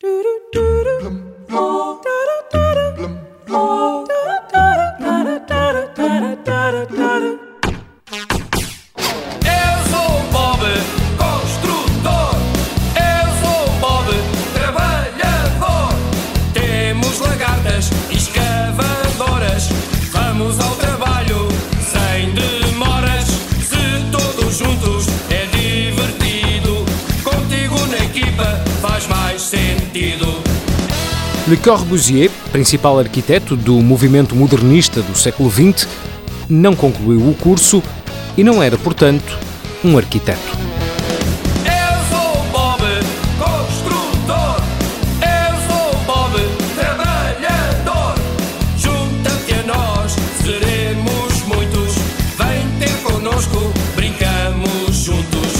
Eu Le Corbusier, principal arquiteto do movimento modernista do século XX, não concluiu o curso e não era, portanto, um arquiteto. Eu sou Bob, construtor. Eu sou Bob, trabalhador. Junta-te a nós, seremos muitos. Vem ter conosco, brincamos juntos.